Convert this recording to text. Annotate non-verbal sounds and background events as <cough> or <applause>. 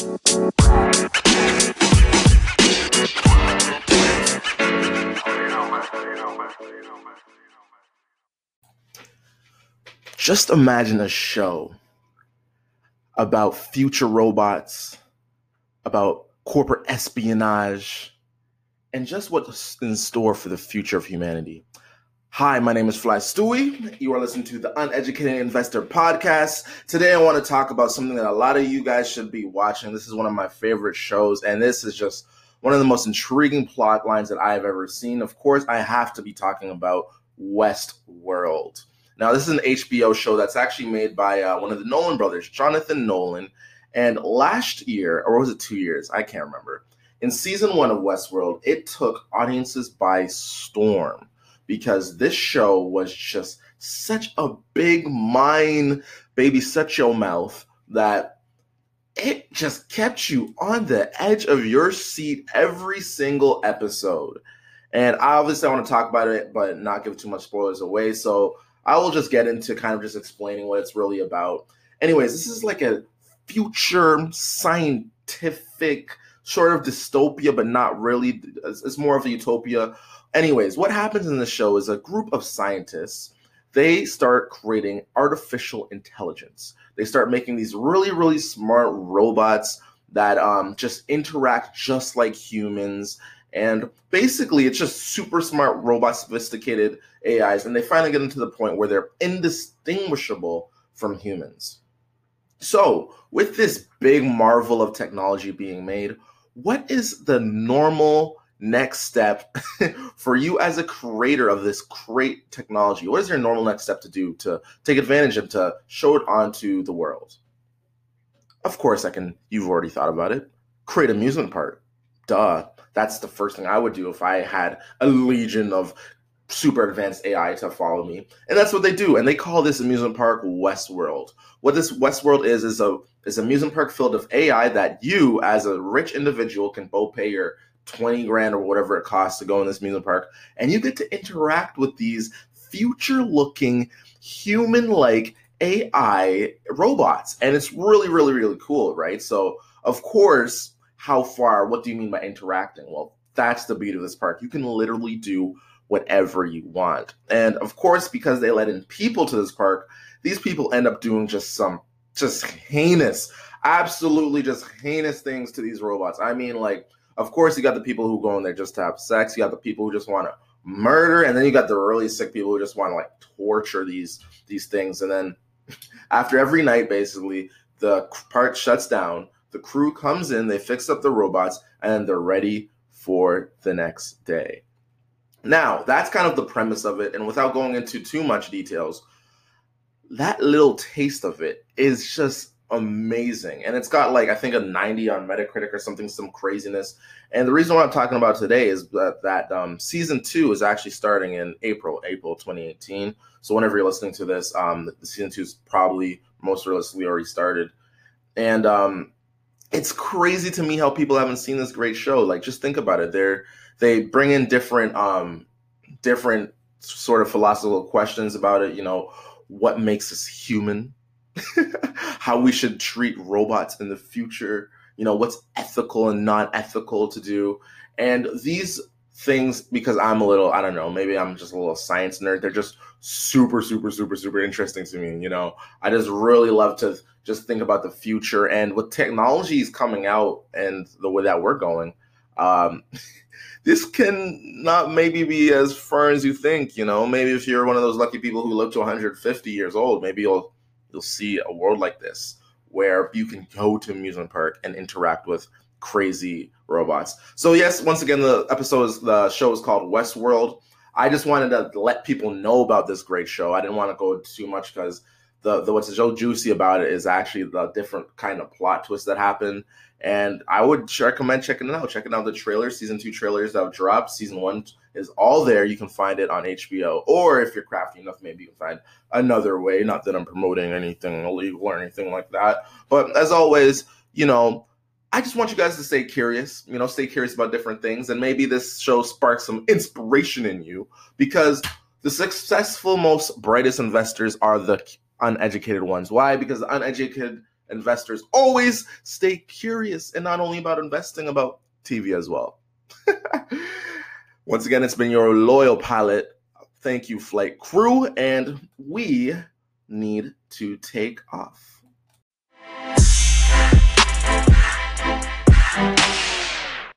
Just imagine a show about future robots, about corporate espionage, and just what's in store for the future of humanity. Hi, my name is Fly Stewie. You are listening to the Uneducated Investor Podcast. Today, I want to talk about something that a lot of you guys should be watching. This is one of my favorite shows, and this is just one of the most intriguing plot lines that I've ever seen. Of course, I have to be talking about Westworld. Now, this is an HBO show that's actually made by uh, one of the Nolan brothers, Jonathan Nolan. And last year, or was it two years? I can't remember. In season one of Westworld, it took audiences by storm because this show was just such a big mind, baby, such your mouth that it just kept you on the edge of your seat every single episode. And obviously, I want to talk about it, but not give too much spoilers away. So I will just get into kind of just explaining what it's really about. Anyways, this is like a future scientific sort of dystopia, but not really. It's more of a utopia. Anyways, what happens in the show is a group of scientists they start creating artificial intelligence. They start making these really, really smart robots that um, just interact just like humans and basically, it's just super smart, robot, sophisticated AIs. And they finally get into the point where they're indistinguishable from humans. So, with this big marvel of technology being made, what is the normal next step <laughs> for you as a creator of this great technology? What is your normal next step to do to take advantage and to show it onto the world? Of course, I can. You've already thought about it. Create amusement park. Duh. That's the first thing I would do if I had a legion of super advanced AI to follow me. And that's what they do. And they call this amusement park Westworld. What this Westworld is is a is amusement park filled with AI that you as a rich individual can both pay your 20 grand or whatever it costs to go in this amusement park and you get to interact with these future looking human like AI robots. And it's really really really cool, right? So, of course, how far, what do you mean by interacting? Well, that's the beauty of this park. You can literally do whatever you want. And of course, because they let in people to this park, these people end up doing just some just heinous, absolutely just heinous things to these robots. I mean, like, of course, you got the people who go in there just to have sex. You got the people who just want to murder, and then you got the really sick people who just want to like torture these these things. And then <laughs> after every night, basically, the park shuts down. The crew comes in, they fix up the robots, and they're ready for the next day. Now, that's kind of the premise of it. And without going into too much details, that little taste of it is just amazing. And it's got like, I think a 90 on Metacritic or something, some craziness. And the reason why I'm talking about today is that, that um, season two is actually starting in April, April 2018. So whenever you're listening to this, um, season two is probably most realistically already started. And um, it's crazy to me how people haven't seen this great show. Like, just think about it. They're they bring in different um different sort of philosophical questions about it. You know, what makes us human? <laughs> how we should treat robots in the future. You know, what's ethical and not ethical to do. And these things, because I'm a little, I don't know, maybe I'm just a little science nerd. They're just super, super, super, super interesting to me. You know, I just really love to just think about the future and with technologies coming out and the way that we're going. Um, <laughs> this can not maybe be as far as you think. You know, maybe if you're one of those lucky people who live to 150 years old, maybe you'll you'll see a world like this where you can go to amusement park and interact with crazy robots. So yes, once again, the episode is the show is called Westworld. I just wanted to let people know about this great show. I didn't want to go too much because the, the what's so juicy about it is actually the different kind of plot twists that happen. And I would recommend checking it out. Checking out the trailer, season two trailers that have dropped. Season one is all there. You can find it on HBO. Or if you're crafty enough, maybe you can find another way. Not that I'm promoting anything illegal or anything like that. But as always, you know, I just want you guys to stay curious, you know, stay curious about different things. And maybe this show sparks some inspiration in you because the successful, most brightest investors are the uneducated ones. Why? Because uneducated investors always stay curious and not only about investing, about TV as well. <laughs> Once again, it's been your loyal pilot. Thank you, flight crew, and we need to take off.